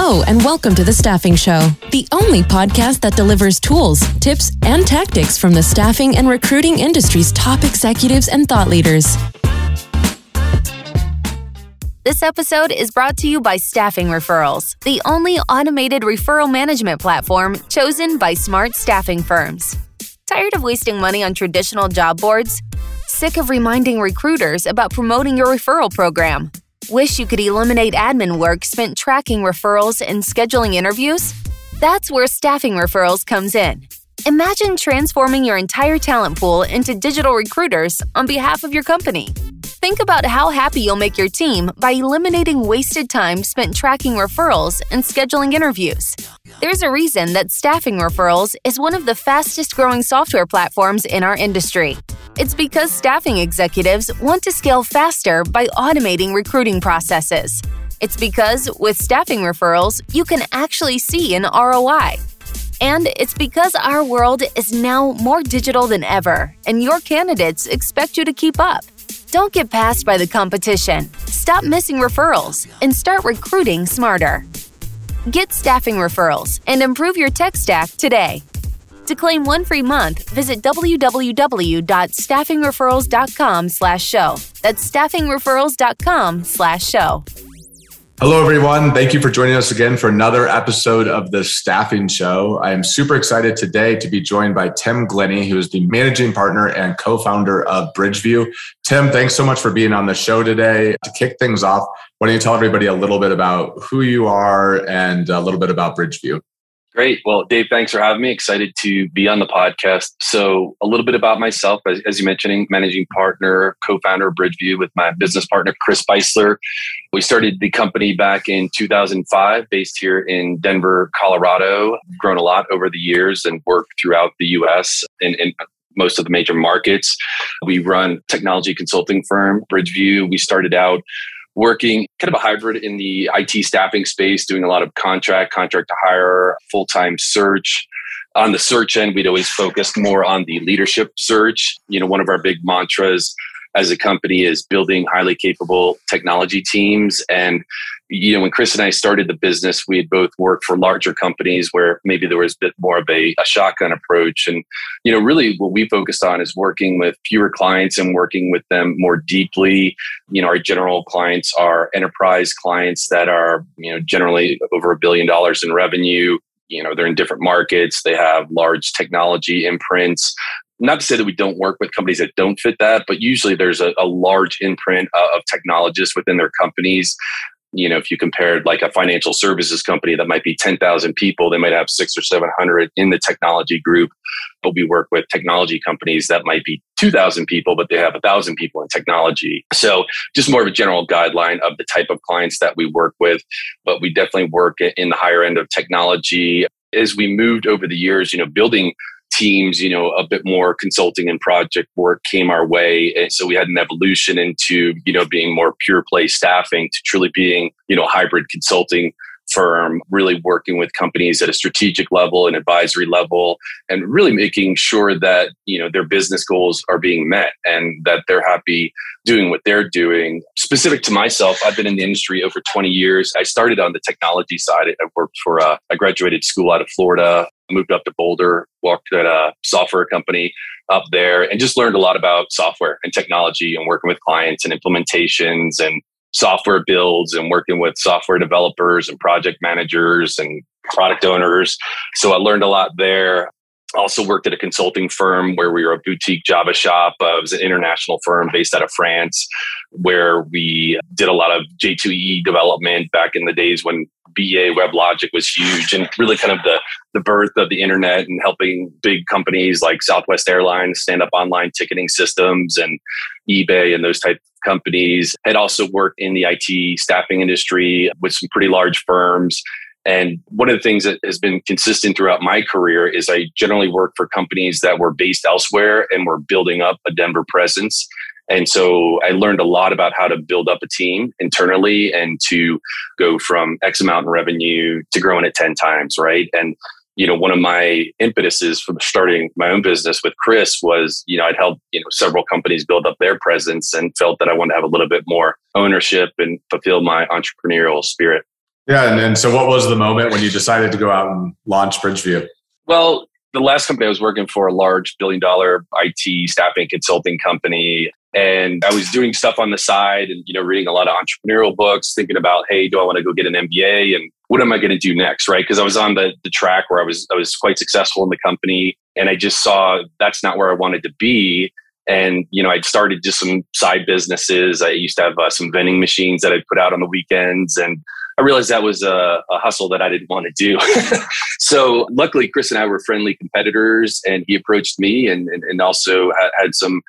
Hello, and welcome to The Staffing Show, the only podcast that delivers tools, tips, and tactics from the staffing and recruiting industry's top executives and thought leaders. This episode is brought to you by Staffing Referrals, the only automated referral management platform chosen by smart staffing firms. Tired of wasting money on traditional job boards? Sick of reminding recruiters about promoting your referral program? Wish you could eliminate admin work spent tracking referrals and scheduling interviews? That's where Staffing Referrals comes in. Imagine transforming your entire talent pool into digital recruiters on behalf of your company. Think about how happy you'll make your team by eliminating wasted time spent tracking referrals and scheduling interviews. There's a reason that Staffing Referrals is one of the fastest growing software platforms in our industry. It's because staffing executives want to scale faster by automating recruiting processes. It's because with staffing referrals, you can actually see an ROI. And it's because our world is now more digital than ever, and your candidates expect you to keep up. Don't get passed by the competition. Stop missing referrals and start recruiting smarter. Get staffing referrals and improve your tech stack today. To claim one free month, visit www.staffingreferrals.com slash show. That's staffingreferrals.com slash show. Hello, everyone. Thank you for joining us again for another episode of the Staffing Show. I am super excited today to be joined by Tim Glennie, who is the managing partner and co founder of Bridgeview. Tim, thanks so much for being on the show today. To kick things off, why don't you tell everybody a little bit about who you are and a little bit about Bridgeview? Great. Well, Dave, thanks for having me. Excited to be on the podcast. So, a little bit about myself, as, as you mentioned, managing partner, co founder of Bridgeview with my business partner, Chris Beisler. We started the company back in 2005, based here in Denver, Colorado. Grown a lot over the years and worked throughout the US and, and most of the major markets. We run technology consulting firm, Bridgeview. We started out working kind of a hybrid in the IT staffing space, doing a lot of contract, contract to hire, full time search. On the search end, we'd always focused more on the leadership search. You know, one of our big mantras as a company is building highly capable technology teams. And, you know, when Chris and I started the business, we had both worked for larger companies where maybe there was a bit more of a, a shotgun approach. And, you know, really what we focused on is working with fewer clients and working with them more deeply. You know, our general clients are enterprise clients that are, you know, generally over a billion dollars in revenue you know they're in different markets they have large technology imprints not to say that we don't work with companies that don't fit that, but usually there's a, a large imprint uh, of technologists within their companies. You know, if you compared like a financial services company that might be 10,000 people, they might have six or 700 in the technology group. But we work with technology companies that might be 2,000 people, but they have a thousand people in technology. So just more of a general guideline of the type of clients that we work with. But we definitely work in the higher end of technology. As we moved over the years, you know, building teams, you know, a bit more consulting and project work came our way. And so we had an evolution into, you know, being more pure play staffing to truly being, you know, hybrid consulting firm, really working with companies at a strategic level and advisory level, and really making sure that you know their business goals are being met and that they're happy doing what they're doing. Specific to myself, I've been in the industry over 20 years. I started on the technology side. I worked for a, I graduated school out of Florida, moved up to Boulder, worked at a software company up there, and just learned a lot about software and technology and working with clients and implementations and software builds and working with software developers and project managers and product owners. So I learned a lot there. Also worked at a consulting firm where we were a boutique Java shop. Uh, it was an international firm based out of France, where we did a lot of J2EE development back in the days when BEA WebLogic was huge and really kind of the, the birth of the internet and helping big companies like Southwest Airlines stand up online ticketing systems and eBay and those type of companies. Had also worked in the IT staffing industry with some pretty large firms. And one of the things that has been consistent throughout my career is I generally work for companies that were based elsewhere and were building up a Denver presence. And so I learned a lot about how to build up a team internally and to go from X amount in revenue to growing it 10 times, right? And you know, one of my impetuses for starting my own business with Chris was, you know, I'd helped, you know, several companies build up their presence and felt that I wanted to have a little bit more ownership and fulfill my entrepreneurial spirit. Yeah. And, and so what was the moment when you decided to go out and launch Bridgeview? Well, the last company I was working for, a large billion dollar IT staffing consulting company. And I was doing stuff on the side and, you know, reading a lot of entrepreneurial books, thinking about, hey, do I want to go get an MBA? And what am I going to do next? Right. Because I was on the, the track where I was, I was quite successful in the company. And I just saw that's not where I wanted to be. And, you know, I'd started just some side businesses. I used to have uh, some vending machines that I'd put out on the weekends. And I realized that was a, a hustle that I didn't want to do. so luckily, Chris and I were friendly competitors, and he approached me and, and, and also had, some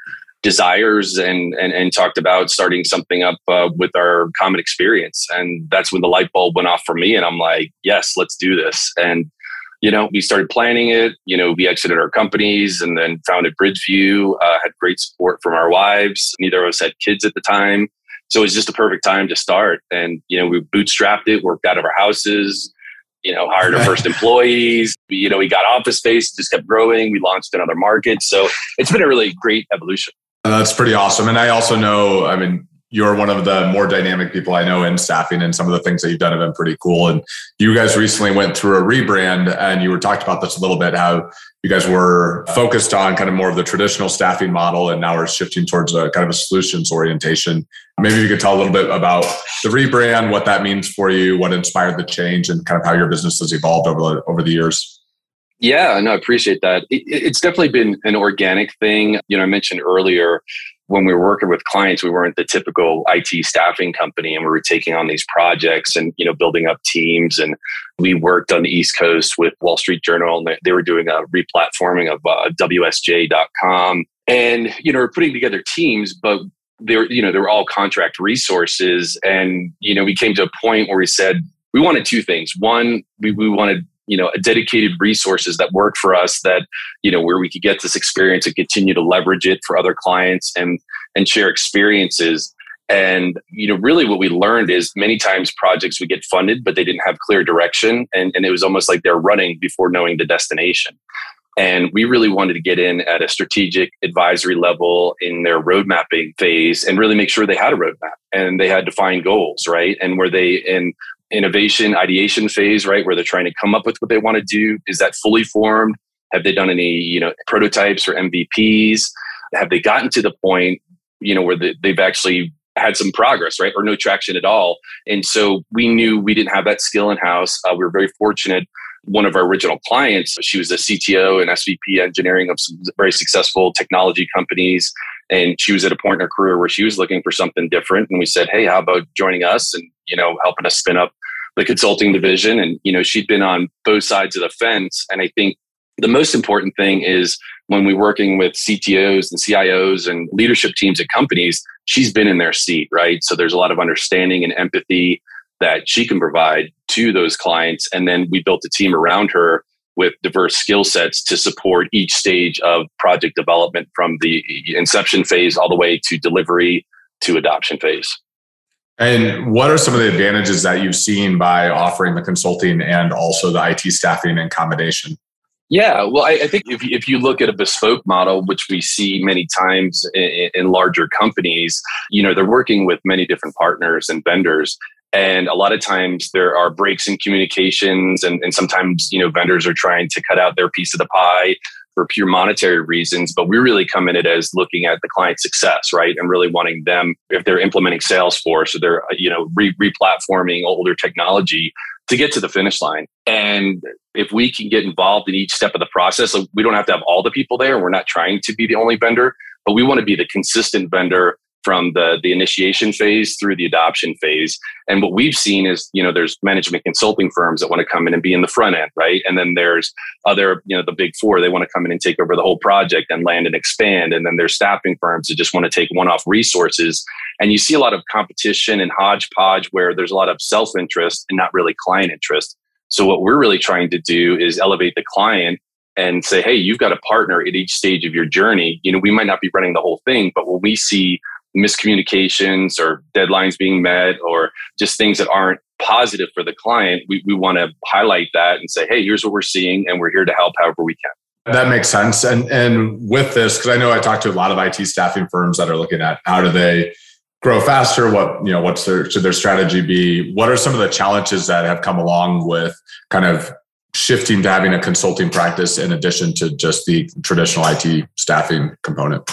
desires and, and, and talked about starting something up uh, with our common experience. And that's when the light bulb went off for me. And I'm like, yes, let's do this. And, you know, we started planning it. You know, we exited our companies and then founded Bridgeview, uh, had great support from our wives. Neither of us had kids at the time. So it was just a perfect time to start. And, you know, we bootstrapped it, worked out of our houses, you know, hired our first employees. We, you know, we got office space, just kept growing. We launched another market. So it's been a really great evolution. That's pretty awesome. And I also know, I mean, you're one of the more dynamic people I know in staffing, and some of the things that you've done have been pretty cool. And you guys recently went through a rebrand, and you were talked about this a little bit how you guys were focused on kind of more of the traditional staffing model, and now we're shifting towards a kind of a solutions orientation. Maybe you could tell a little bit about the rebrand, what that means for you, what inspired the change, and kind of how your business has evolved over the over the years. Yeah, no, I appreciate that. It, it's definitely been an organic thing. You know, I mentioned earlier when we were working with clients, we weren't the typical IT staffing company and we were taking on these projects and, you know, building up teams. And we worked on the East Coast with Wall Street Journal and they were doing a replatforming of uh, WSJ.com. And, you know, we're putting together teams, but they were, you know, they were all contract resources. And, you know, we came to a point where we said, we wanted two things. One, we, we wanted you know dedicated resources that work for us that you know where we could get this experience and continue to leverage it for other clients and and share experiences and you know really what we learned is many times projects would get funded but they didn't have clear direction and, and it was almost like they're running before knowing the destination and we really wanted to get in at a strategic advisory level in their road mapping phase and really make sure they had a roadmap and they had defined goals, right? And were they in innovation ideation phase, right, where they're trying to come up with what they want to do. Is that fully formed? Have they done any, you know, prototypes or MVPs? Have they gotten to the point, you know, where they've actually had some progress, right, or no traction at all? And so we knew we didn't have that skill in house. Uh, we were very fortunate. One of our original clients, she was a CTO and SVP engineering of some very successful technology companies and she was at a point in her career where she was looking for something different and we said hey how about joining us and you know helping us spin up the consulting division. And you know she'd been on both sides of the fence. And i think the most important thing is when we're working with ctos and cios and leadership teams at companies she's been in their seat right? So there's a lot of understanding and empathy that she can provide to those clients. And then we built a team around her with diverse skill sets to support each stage of project development from the inception phase all the way to delivery to adoption phase. And what are some of the advantages that you've seen by offering the consulting and also the IT staffing and combination? Yeah, well, I, I think if, if you look at a bespoke model, which we see many times in, in larger companies, you know, they're working with many different partners and vendors and a lot of times there are breaks in communications and, and sometimes you know vendors are trying to cut out their piece of the pie for pure monetary reasons but we really come in it as looking at the client success right? And really wanting them if they're implementing salesforce or they're you know re- replatforming older technology to get to the finish line. And if we can get involved in each step of the process we don't have to have all the people there we're not trying to be the only vendor but we want to be the consistent vendor from the the initiation phase through the adoption phase. And what we've seen is you know there's management consulting firms that want to come in and be in the front end right? And then there's other you know the big four they want to come in and take over the whole project and land and expand. And then there's staffing firms that just want to take one-off resources. And you see a lot of competition and hodgepodge where there's a lot of self-interest and not really client interest. So what we're really trying to do is elevate the client and say hey you've got a partner at each stage of your journey. You know we might not be running the whole thing but when we see miscommunications or deadlines being met or just things that aren't positive for the client, we, we want to highlight that and say, hey, here's what we're seeing, and we're here to help however we can. That makes sense. And and with this, because I know I talked to a lot of IT staffing firms that are looking at how do they grow faster? What you know, what's their should their strategy be? What are some of the challenges that have come along with kind of shifting to having a consulting practice in addition to just the traditional IT staffing component?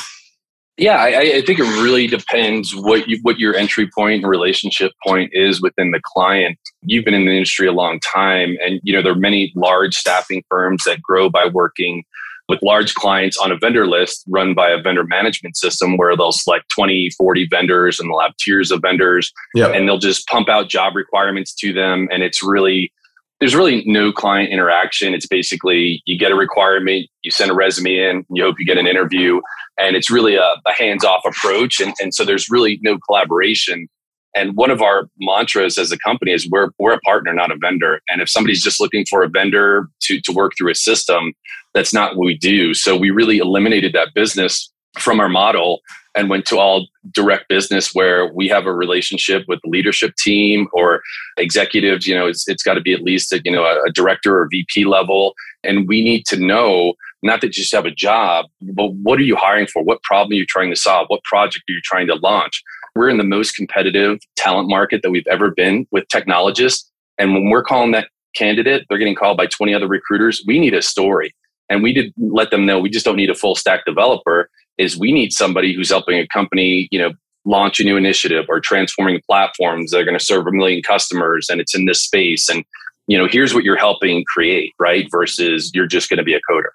Yeah, I, I, think it really depends what you, what your entry point and relationship point is within the client. You've been in the industry a long time, and you know there are many large staffing firms that grow by working with large clients on a vendor list run by a vendor management system where they'll select 20, 40 vendors and they'll have tiers of vendors yep. and they'll just pump out job requirements to them. And it's really, there's really no client interaction. It's basically you get a requirement, you send a resume in, you hope you get an interview, and it's really a, a hands off approach. And, and so there's really no collaboration. And one of our mantras as a company is we're, we're a partner, not a vendor. And if somebody's just looking for a vendor to, to work through a system, that's not what we do. So we really eliminated that business from our model and went to all direct business where we have a relationship with the leadership team or executives you know it's, it's got to be at least you know a, a director or vp level. And we need to know not that you just have a job but what are you hiring for? What problem are you trying to solve? What project are you trying to launch? We're in the most competitive talent market that we've ever been with technologists. And when we're calling that candidate they're getting called by 20 other recruiters. We need a story. And we did let them know. We just don't need a full stack developer is we need somebody who's helping a company you know launch a new initiative or transforming platforms that are going to serve a million customers and it's in this space and you know here's what you're helping create right versus you're just going to be a coder.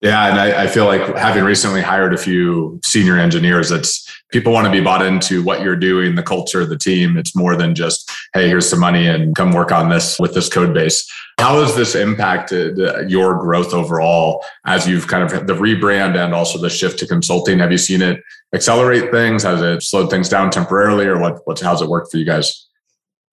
Yeah, and I, I, feel like having recently hired a few senior engineers, it's people want to be bought into what you're doing, the culture, the team. It's more than just, hey, here's some money and come work on this with this code base. How has this impacted your growth overall as you've kind of the rebrand and also the shift to consulting? Have you seen it accelerate things? Has it slowed things down temporarily, or what? What's how's it worked for you guys?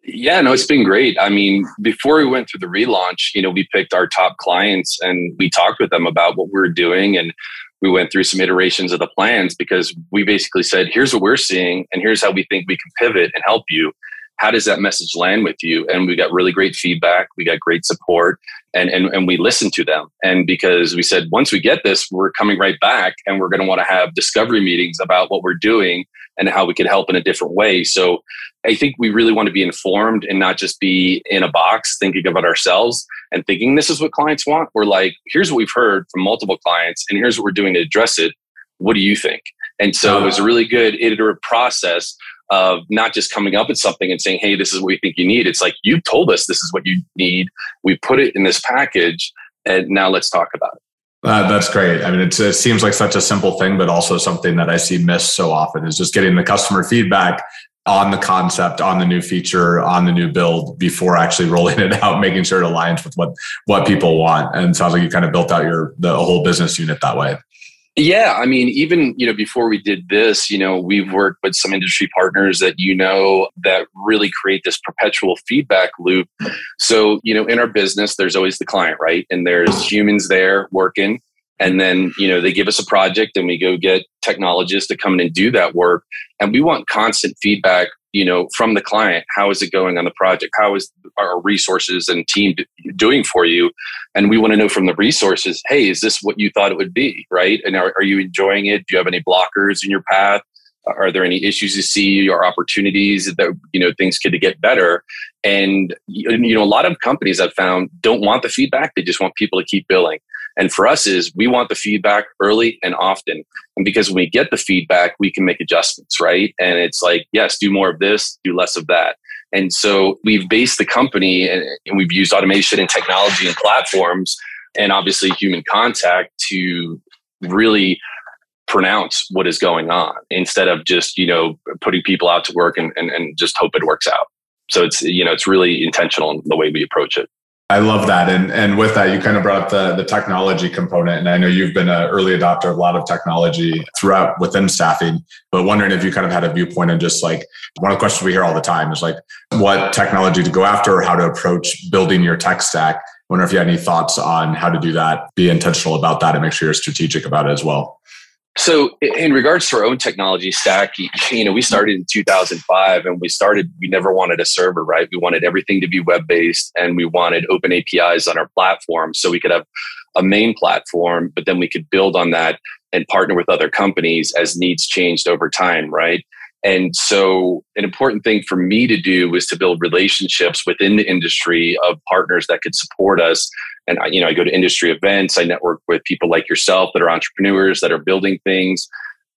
Yeah, no, it's been great. I mean, before we went through the relaunch, you know, we picked our top clients and we talked with them about what we are doing and we went through some iterations of the plans because we basically said, here's what we're seeing and here's how we think we can pivot and help you. How does that message land with you? And we got really great feedback. We got great support and, and, and we listened to them. And because we said, once we get this, we're coming right back and we're going to want to have discovery meetings about what we're doing and how we could help in a different way. So I think we really want to be informed and not just be in a box thinking about ourselves and thinking this is what clients want. We're like, here's what we've heard from multiple clients, and here's what we're doing to address it. What do you think? And so it was a uh-huh. really good iterative process of not just coming up with something and saying, hey, this is what we think you need. It's like, you told us this is what you need. We put it in this package, and now let's talk about it. Uh, that's great. I mean, it seems like such a simple thing, but also something that I see missed so often is just getting the customer feedback on the concept, on the new feature, on the new build before actually rolling it out, making sure it aligns with what what people want. And sounds like you kind of built out your the whole business unit that way. Yeah, I mean, even you know, before we did this, you know, we've worked with some industry partners that you know that really create this perpetual feedback loop. So, you know, in our business, there's always the client, right? And there's humans there working, and then you know they give us a project and we go get technologists to come in and do that work and we want constant feedback you know from the client how is it going on the project? How is our resources and team doing for you? And we want to know from the resources hey is this what you thought it would be right? And are, are you enjoying it? Do you have any blockers in your path? Are there any issues you see or opportunities that you know things could get better? And you know a lot of companies i've found don't want the feedback they just want people to keep billing and for us is we want the feedback early and often. And because when we get the feedback, we can make adjustments, right? And it's like, yes, do more of this, do less of that. And so we've based the company and, we've used automation and technology and platforms and obviously human contact to really pronounce what is going on instead of just, you know, putting people out to work and, and, and just hope it works out. So it's, you know, it's really intentional in the way we approach it. I love that. And and with that, you kind of brought up the, the technology component. And I know you've been an early adopter of a lot of technology throughout within staffing, but wondering if you kind of had a viewpoint on just like one of the questions we hear all the time is like what technology to go after or how to approach building your tech stack. I wonder if you had any thoughts on how to do that, be intentional about that and make sure you're strategic about it as well. So, in regards to our own technology stack, you know, we started in 2005 and we started, we never wanted a server, right? We wanted everything to be web based and we wanted open APIs on our platform so we could have a main platform, but then we could build on that and partner with other companies as needs changed over time, right? And so, an important thing for me to do was to build relationships within the industry of partners that could support us. And I, you know, I go to industry events, I network with people like yourself that are entrepreneurs that are building things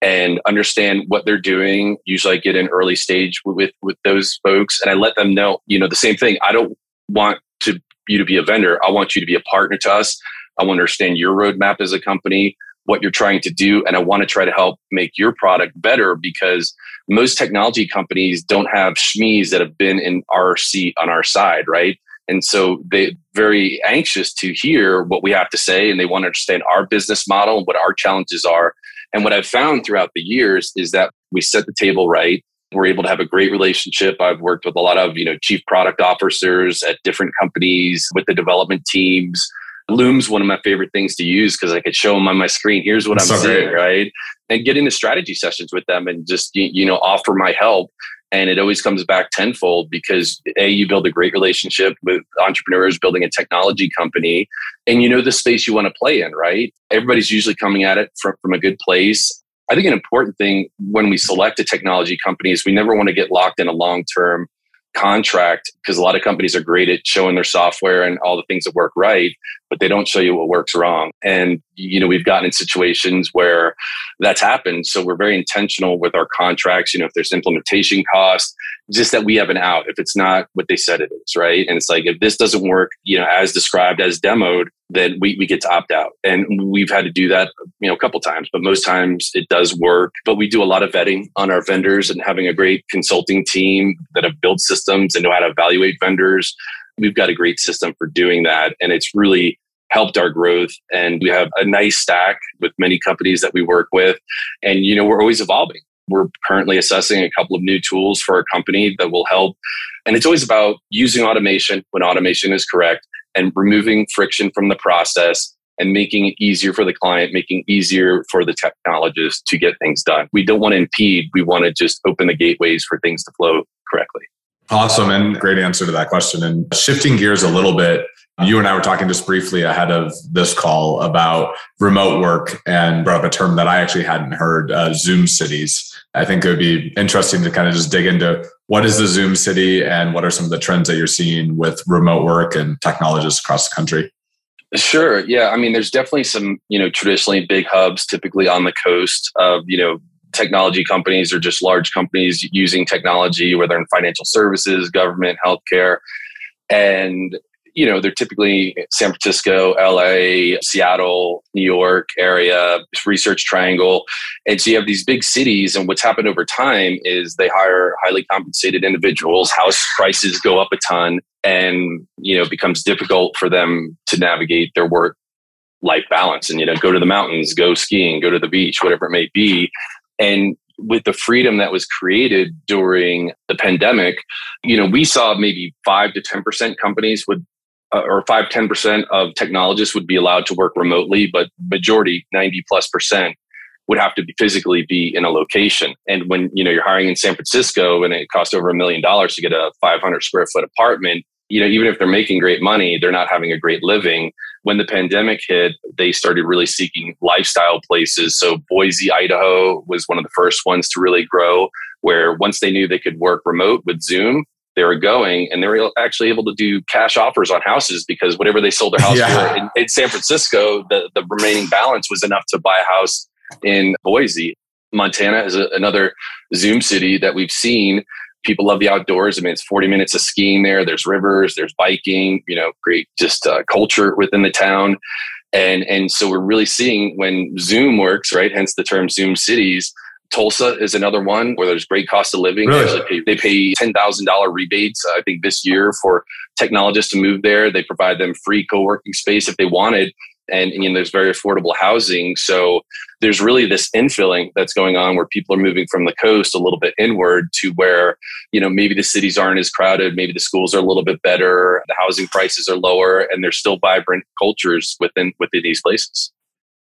and understand what they're doing. Usually I get in early stage with with those folks and I let them know, you know, the same thing. I don't want to you to be a vendor. I want you to be a partner to us. I want to understand your roadmap as a company, what you're trying to do, and I want to try to help make your product better because most technology companies don't have SMEs that have been in our seat on our side, right? And so they're very anxious to hear what we have to say and they want to understand our business model and what our challenges are. And what I've found throughout the years is that we set the table right. We're able to have a great relationship. I've worked with a lot of, you know, chief product officers at different companies with the development teams. Loom's one of my favorite things to use because I could show them on my screen. Here's what That's I'm so seeing, great. right? And get into strategy sessions with them and just you know offer my help and it always comes back tenfold because a you build a great relationship with entrepreneurs building a technology company and you know the space you want to play in right everybody's usually coming at it from, from a good place i think an important thing when we select a technology company is we never want to get locked in a long term contract because a lot of companies are great at showing their software and all the things that work right but they don't show you what works wrong. And you know we've gotten in situations where that's happened. So we're very intentional with our contracts you know if there's implementation costs just that we have an out if it's not what they said it is right? And it's like if this doesn't work you know as described as demoed then we, we get to opt out. And we've had to do that you know a couple times but most times it does work. But we do a lot of vetting on our vendors and having a great consulting team that have built systems and know how to evaluate vendors. We've got a great system for doing that and it's really helped our growth. And we have a nice stack with many companies that we work with. And you know we're always evolving. We're currently assessing a couple of new tools for our company that will help. And it's always about using automation when automation is correct and removing friction from the process and making it easier for the client, making easier for the technologist to get things done. We don't want to impede. We want to just open the gateways for things to flow correctly. Awesome. And great answer to that question. And shifting gears a little bit, you and I were talking just briefly ahead of this call about remote work and brought up a term that I actually hadn't heard uh, Zoom cities. I think it would be interesting to kind of just dig into what is the Zoom city and what are some of the trends that you're seeing with remote work and technologists across the country? Sure. Yeah. I mean, there's definitely some, you know, traditionally big hubs, typically on the coast of, you know, technology companies or just large companies using technology, whether in financial services, government, healthcare. And you know, they're typically San Francisco, LA, Seattle, New York area, research triangle. And so you have these big cities. And what's happened over time is they hire highly compensated individuals, house prices go up a ton, and, you know, it becomes difficult for them to navigate their work life balance and, you know, go to the mountains, go skiing, go to the beach, whatever it may be. And with the freedom that was created during the pandemic, you know, we saw maybe five to 10% companies would uh, or 5 10% of technologists would be allowed to work remotely but majority 90 plus percent would have to be physically be in a location. And when you know you're hiring in san francisco and it costs over a million dollars to get a 500 square foot apartment you know even if they're making great money they're not having a great living. When the pandemic hit they started really seeking lifestyle places. So boise idaho was one of the first ones to really grow where once they knew they could work remote with zoom they were going and they were actually able to do cash offers on houses because whatever they sold their house yeah. for in, in, San Francisco, the, the remaining balance was enough to buy a house in Boise. Montana is a, another Zoom city that we've seen. People love the outdoors. I mean, it's 40 minutes of skiing there. There's rivers, there's biking, you know, great just uh, culture within the town. And, and so we're really seeing when Zoom works, right? Hence the term Zoom cities Tulsa is another one where there's great cost of living. Really? They pay, they pay $10,000 rebates, uh, I think, this year for technologists to move there. They provide them free co working space if they wanted. And, and you know, there's very affordable housing. So there's really this infilling that's going on where people are moving from the coast a little bit inward to where, you know, maybe the cities aren't as crowded, maybe the schools are a little bit better, the housing prices are lower, and there's still vibrant cultures within within these places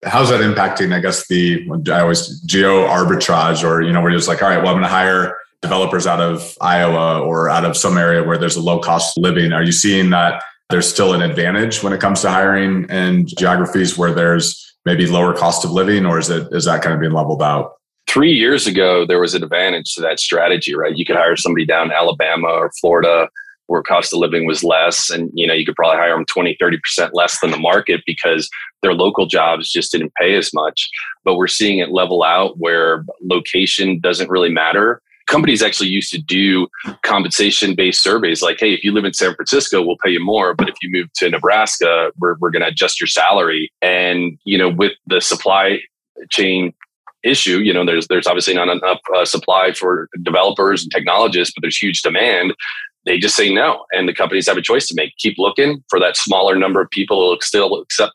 how's that impacting i guess the i always geo arbitrage or you know where you're just like all right well i'm going to hire developers out of iowa or out of some area where there's a low cost living are you seeing that there's still an advantage when it comes to hiring in geographies where there's maybe lower cost of living or is it is that kind of being leveled out three years ago, there was an advantage to that strategy, right? You could hire somebody down in Alabama or Florida where cost of living was less and you know you could probably hire them 20 30% less than the market because their local jobs just didn't pay as much. But we're seeing it level out where location doesn't really matter. Companies actually used to do compensation based surveys like hey if you live in san francisco we'll pay you more but if you move to nebraska we're, we're going to adjust your salary. And you know with the supply chain issue. You know, there's there's obviously not enough uh, supply for developers and technologists, but there's huge demand. They just say no, and the companies have a choice to make: keep looking for that smaller number of people who still accept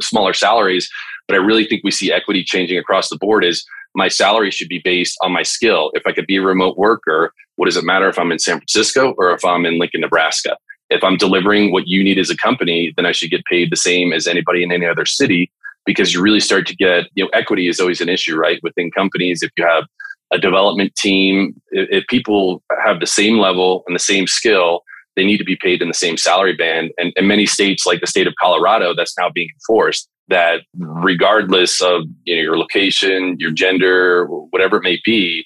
smaller salaries. But I really think we see equity changing across the board. Is my salary should be based on my skill. If I could be a remote worker, what does it matter if I'm in San Francisco or if I'm in Lincoln, Nebraska? If I'm delivering what you need as a company, then I should get paid the same as anybody in any other city because you really start to get, you know, equity is always an issue, right? Within companies, if you have a development team, if, if people have the same level and the same skill, they need to be paid in the same salary band. And in many states, like the state of Colorado, that's now being enforced. That mm-hmm. regardless of you know your location, your gender, whatever it may be,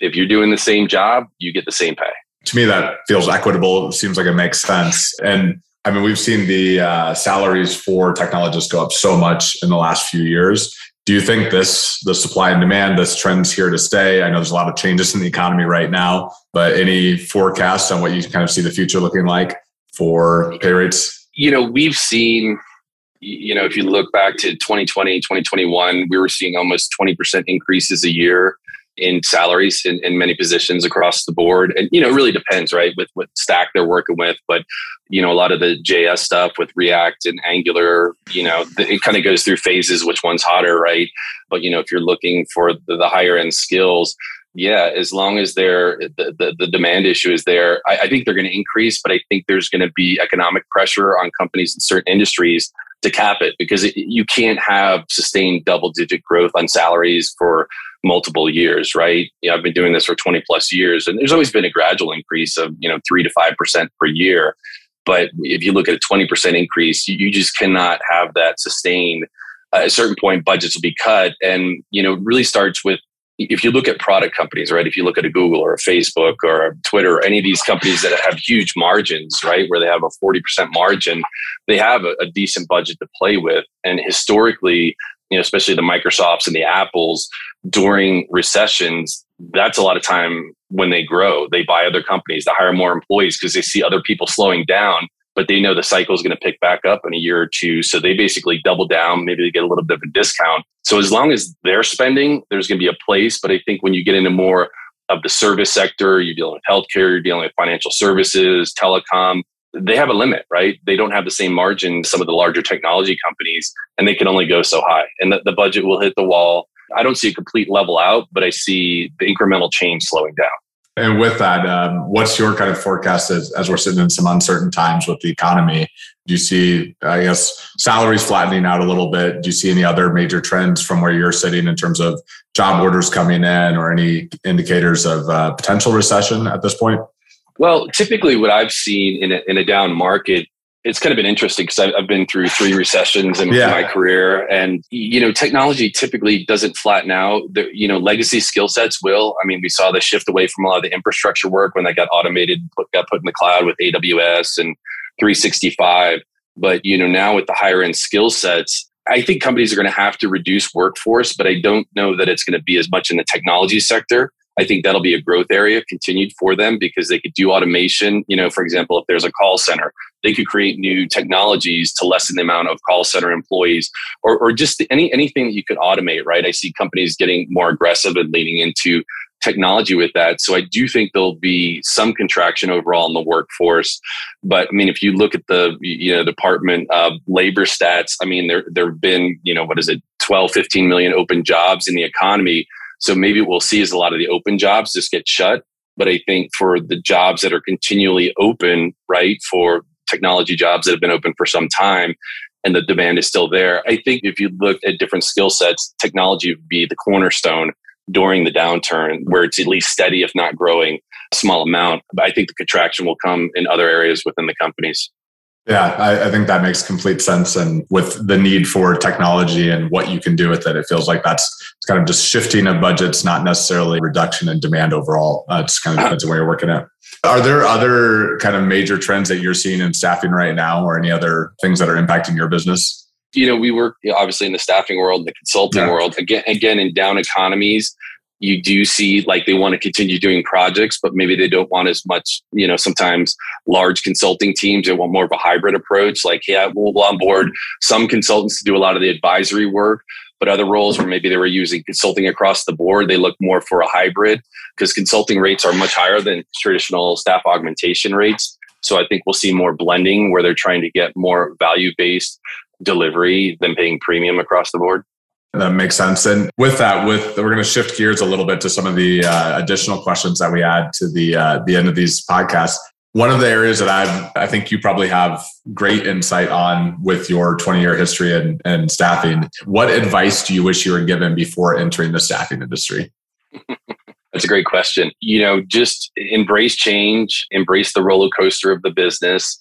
if you're doing the same job, you get the same pay. To me, that feels equitable. It seems like it makes sense. And I mean, we've seen the uh, salaries for technologists go up so much in the last few years. Do you think this, the supply and demand, this trend's here to stay? I know there's a lot of changes in the economy right now, but any forecasts on what you kind of see the future looking like for pay rates? You know, we've seen, you know, if you look back to 2020, 2021, we were seeing almost 20% increases a year in salaries in, in many positions across the board. And, you know, it really depends, right, with what stack they're working with. But, you know, a lot of the JS stuff with React and Angular, you know, it kind of goes through phases, which one's hotter, right? But, you know, if you're looking for the, the higher end skills, yeah, as long as they're the, the, the demand issue is there, I, I think they're going to increase, but I think there's going to be economic pressure on companies in certain industries to cap it because it, you can't have sustained double digit growth on salaries for multiple years, right? You know, I've been doing this for 20 plus years and there's always been a gradual increase of, you know, three to 5% per year. But if you look at a 20% increase, you, you just cannot have that sustained. at a certain point, budgets will be cut. And, you know, it really starts with if you look at product companies, right? If you look at a Google or a Facebook or a Twitter, or any of these companies that have huge margins, right? Where they have a 40% margin, they have a, a decent budget to play with. And historically, you know, especially the Microsofts and the Apples during recessions, that's a lot of time when they grow. They buy other companies, they hire more employees because they see other people slowing down, but they know the cycle is going to pick back up in a year or two. So they basically double down. Maybe they get a little bit of a discount. So as long as they're spending, there's going to be a place. But I think when you get into more of the service sector, you're dealing with healthcare, you're dealing with financial services, telecom, they have a limit, right? They don't have the same margin some of the larger technology companies, and they can only go so high. And the, the budget will hit the wall. I don't see a complete level out, but I see the incremental change slowing down. And with that, um, what's your kind of forecast as, as we're sitting in some uncertain times with the economy? Do you see, I guess, salaries flattening out a little bit? Do you see any other major trends from where you're sitting in terms of job orders coming in or any indicators of uh, potential recession at this point? Well, typically, what I've seen in a, in a down market, it's kind of been interesting because I've, I've, been through three recessions in yeah. my career, and you know, technology typically doesn't flatten out. The, you know, legacy skill sets will. I mean, we saw the shift away from a lot of the infrastructure work when that got automated, put, got put in the cloud with AWS and 365. But you know, now with the higher end skill sets, I think companies are going to have to reduce workforce, but I don't know that it's going to be as much in the technology sector. I think that'll be a growth area continued for them because they could do automation. You know, for example, if there's a call center, they could create new technologies to lessen the amount of call center employees or, or just any anything that you could automate, right? I see companies getting more aggressive and leaning into technology with that. So I do think there'll be some contraction overall in the workforce. But I mean, if you look at the you know Department of Labor stats, I mean there there have been you know what is it 12, 15 million open jobs in the economy so maybe what we'll see is a lot of the open jobs just get shut. But I think for the jobs that are continually open, right, for technology jobs that have been open for some time and the demand is still there, I think if you look at different skill sets, technology would be the cornerstone during the downturn where it's at least steady, if not growing a small amount. But I think the contraction will come in other areas within the companies. Yeah, I, I, think that makes complete sense. And with the need for technology and what you can do with it, it feels like that's it's kind of just shifting of budgets, not necessarily reduction in demand overall. Uh, it's kind of depends on where you're working at. Are there other kind of major trends that you're seeing in staffing right now, or any other things that are impacting your business? You know, we work obviously in the staffing world, the consulting yeah. world. Again, again, in down economies, you do see like they want to continue doing projects, but maybe they don't want as much, you know, sometimes large consulting teams, they want more of a hybrid approach. Like, yeah, we'll onboard some consultants to do a lot of the advisory work, but other roles where maybe they were using consulting across the board, they look more for a hybrid because consulting rates are much higher than traditional staff augmentation rates. So I think we'll see more blending where they're trying to get more value based delivery than paying premium across the board. That makes sense. And with that, with we're going to shift gears a little bit to some of the uh, additional questions that we add to the uh, the end of these podcasts. One of the areas that I I think you probably have great insight on with your 20 year history and, and staffing. What advice do you wish you were given before entering the staffing industry? That's a great question. You know, just embrace change, embrace the roller coaster of the business.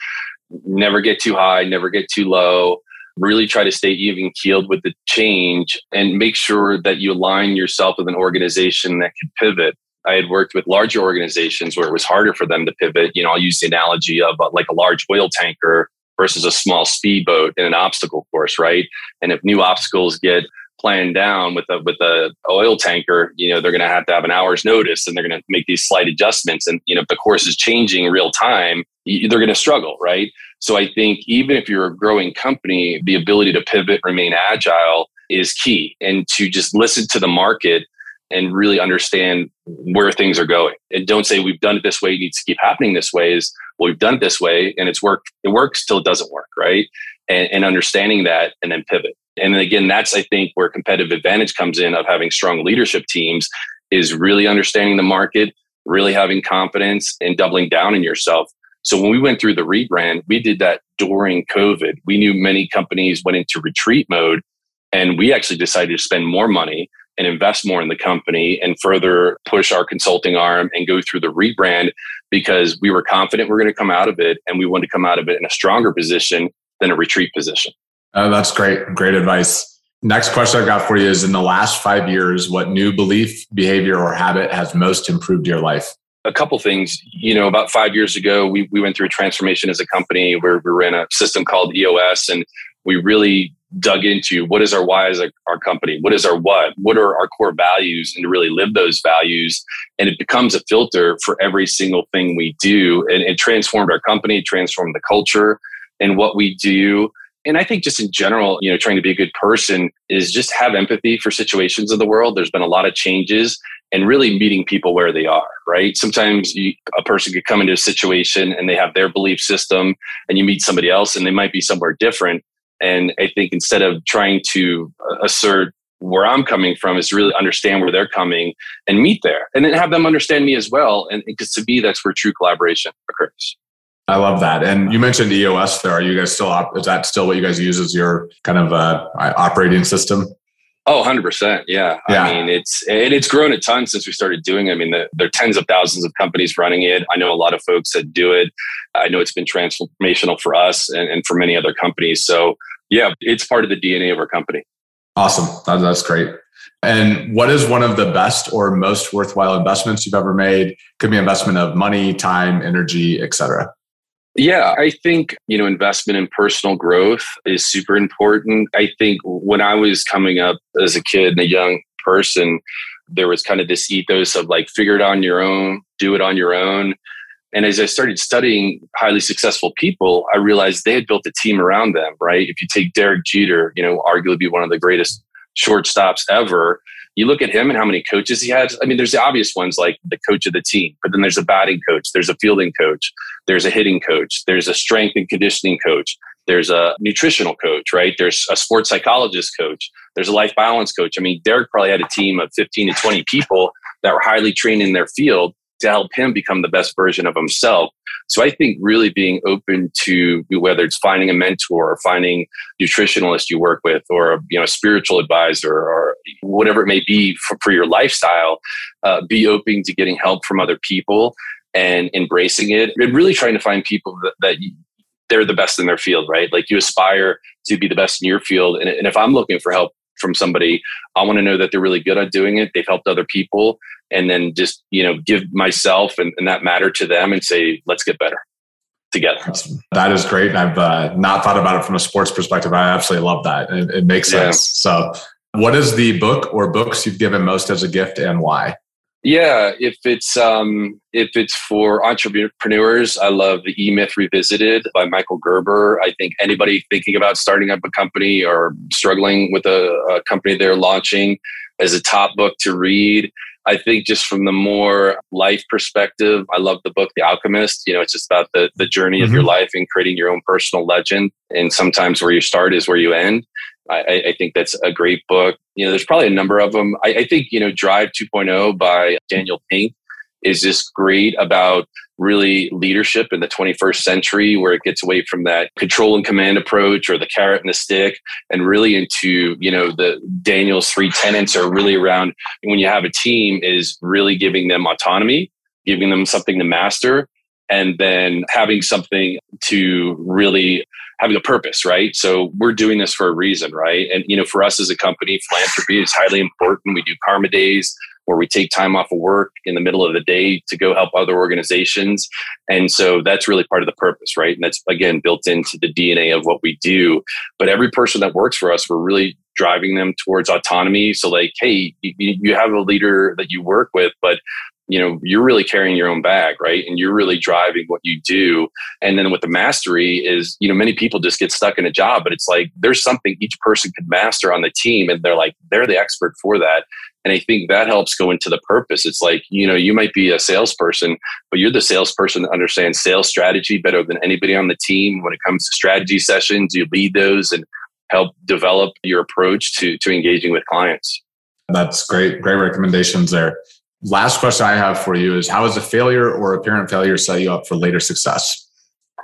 Never get too high, never get too low really try to stay even keeled with the change and make sure that you align yourself with an organization that can pivot. I had worked with larger organizations where it was harder for them to pivot. You know, I'll use the analogy of uh, like a large oil tanker versus a small speedboat in an obstacle course, right? And if new obstacles get planned down with a with a oil tanker, you know, they're going to have to have an hour's notice, and they're going to make these slight adjustments. And you know, if the course is changing real time, they're going to struggle, right? So I think even if you're a growing company, the ability to pivot, remain agile is key and to just listen to the market and really understand where things are going. And don't say we've done it this way, it needs to keep happening this way is well, we've done it this way and it's worked, it works till it doesn't work, right? And, and understanding that and then pivot. And again, that's I think where competitive advantage comes in of having strong leadership teams is really understanding the market, really having confidence and doubling down in yourself so when we went through the rebrand, we did that during COVID. We knew many companies went into retreat mode, and we actually decided to spend more money and invest more in the company and further push our consulting arm and go through the rebrand because we were confident we are going to come out of it and we wanted to come out of it in a stronger position than a retreat position. Oh, that's great. Great advice. Next question I've got for you is in the last five years, what new belief, behavior, or habit has most improved your life? a couple things. You know, about five years ago, we, we went through a transformation as a company where we ran a system called EOS and we really dug into what is our why as a, our company? What is our what? What are our core values? And to really live those values. And it becomes a filter for every single thing we do. And it transformed our company, transformed the culture and what we do. And I think just in general, you know, trying to be a good person is just have empathy for situations of the world. There's been a lot of changes and really meeting people where they are, right? Sometimes you, a person could come into a situation and they have their belief system, and you meet somebody else and they might be somewhere different. And I think instead of trying to uh, assert where I'm coming from, is really understand where they're coming and meet there, and then have them understand me as well. And because to me, that's where true collaboration occurs. I love that. And you mentioned EOS there. Are you guys still, op- is that still what you guys use as your kind of uh, operating system? Oh, 100%. Yeah. yeah. I mean, it's, and it's grown a ton since we started doing it. I mean, the, there are tens of thousands of companies running it. I know a lot of folks that do it. I know it's been transformational for us and, and for many other companies. So, yeah, it's part of the DNA of our company. Awesome. That, that's great. And what is one of the best or most worthwhile investments you've ever made? Could be investment of money, time, energy, etc. Yeah, I think, you know, investment in personal growth is super important. I think when I was coming up as a kid and a young person, there was kind of this ethos of like figure it on your own, do it on your own. And as I started studying highly successful people, I realized they had built a team around them, right? If you take Derek Jeter, you know, arguably one of the greatest shortstops ever, you look at him and how many coaches he has. I mean, there's the obvious ones like the coach of the team, but then there's a batting coach, there's a fielding coach, there's a hitting coach, there's a strength and conditioning coach, there's a nutritional coach, right? There's a sports psychologist coach, there's a life balance coach. I mean, Derek probably had a team of 15 to 20 people that were highly trained in their field to help him become the best version of himself. So I think really being open to whether it's finding a mentor or finding nutritionalist you work with or you know a spiritual advisor or whatever it may be for, for your lifestyle, uh, be open to getting help from other people and embracing it and really trying to find people that, that they're the best in their field, right? Like you aspire to be the best in your field. And, and if I'm looking for help from somebody, I want to know that they're really good at doing it. They've helped other people and then just, you know, give myself and, and that matter to them and say, let's get better together. That is great. And I've uh, not thought about it from a sports perspective. I absolutely love that. It, it makes sense. Yeah. So what is the book or books you've given most as a gift and why? Yeah, if it's um, if it's for entrepreneurs, I love the E Myth Revisited by Michael Gerber. I think anybody thinking about starting up a company or struggling with a, a company they're launching is a top book to read. I think just from the more life perspective, I love the book The Alchemist. You know, it's just about the the journey mm-hmm. of your mm-hmm. life and creating your own personal legend. And sometimes where you start is where you end. I, I, think that's a great book. You know, there's probably a number of them. I, I think, you know, Drive 2.0 by Daniel Pink is just great about really leadership in the 21st century where it gets away from that control and command approach or the carrot and the stick and really into you know the daniel's three tenets are really around when you have a team is really giving them autonomy giving them something to master and then having something to really having a purpose, right? So we're doing this for a reason, right? And you know, for us as a company, philanthropy is highly important. We do karma days where we take time off of work in the middle of the day to go help other organizations. And so that's really part of the purpose, right? And that's again built into the DNA of what we do. But every person that works for us, we're really driving them towards autonomy. So like, hey, you, you have a leader that you work with, but you know you're really carrying your own bag right? And you're really driving what you do. And then with the mastery is you know many people just get stuck in a job but it's like there's something each person could master on the team and they're like they're the expert for that. And i think that helps go into the purpose. It's like you know you might be a salesperson but you're the salesperson that understands sales strategy better than anybody on the team when it comes to strategy sessions. You lead those and help develop your approach to to engaging with clients. That's great great recommendations there Last question I have for you is how does a failure or apparent failure set you up for later success?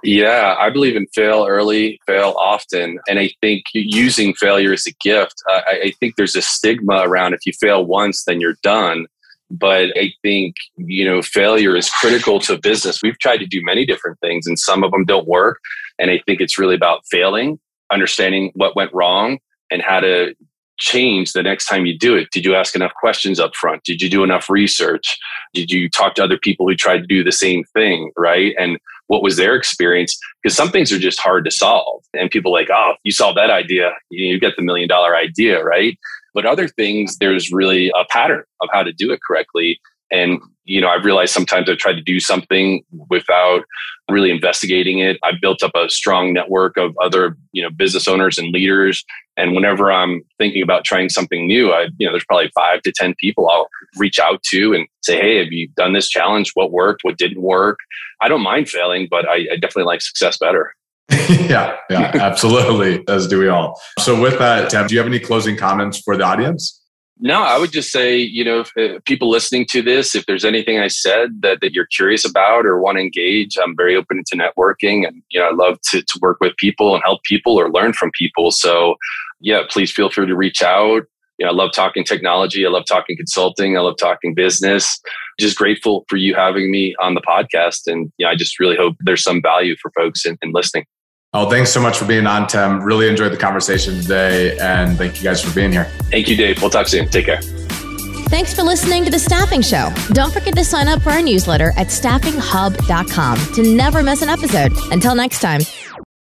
Yeah, I believe in fail early, fail often. And I think using failure as a gift, I, I think there's a stigma around if you fail once, then you're done. But I think, you know, failure is critical to business. We've tried to do many different things and some of them don't work. And I think it's really about failing, understanding what went wrong and how to change the next time you do it? Did you ask enough questions up front? Did you do enough research? Did you talk to other people who tried to do the same thing? Right. And what was their experience? Because some things are just hard to solve. And people like, oh, you solve that idea, you get the million dollar idea, right? But other things, there's really a pattern of how to do it correctly. And, you know, I've realized sometimes I've tried to do something without really investigating it. I've built up a strong network of other, you know, business owners and leaders. And whenever I'm thinking about trying something new, I, you know, there's probably five to 10 people I'll reach out to and say, Hey, have you done this challenge? What worked? What didn't work? I don't mind failing, but I, I definitely like success better. yeah, yeah, absolutely. As do we all. So with that, Tim, do you have any closing comments for the audience? No, I would just say, you know, if, if people listening to this, if there's anything I said that, that you're curious about or want to engage, I'm very open to networking. And, you know, I love to, to work with people and help people or learn from people. So, yeah, please feel free to reach out. You know, I love talking technology. I love talking consulting. I love talking business. Just grateful for you having me on the podcast. And, you know, I just really hope there's some value for folks in, in listening. Oh, thanks so much for being on, Tim. Really enjoyed the conversation today. And thank you guys for being here. Thank you, Dave. We'll talk soon. Take care. Thanks for listening to The Staffing Show. Don't forget to sign up for our newsletter at staffinghub.com to never miss an episode. Until next time.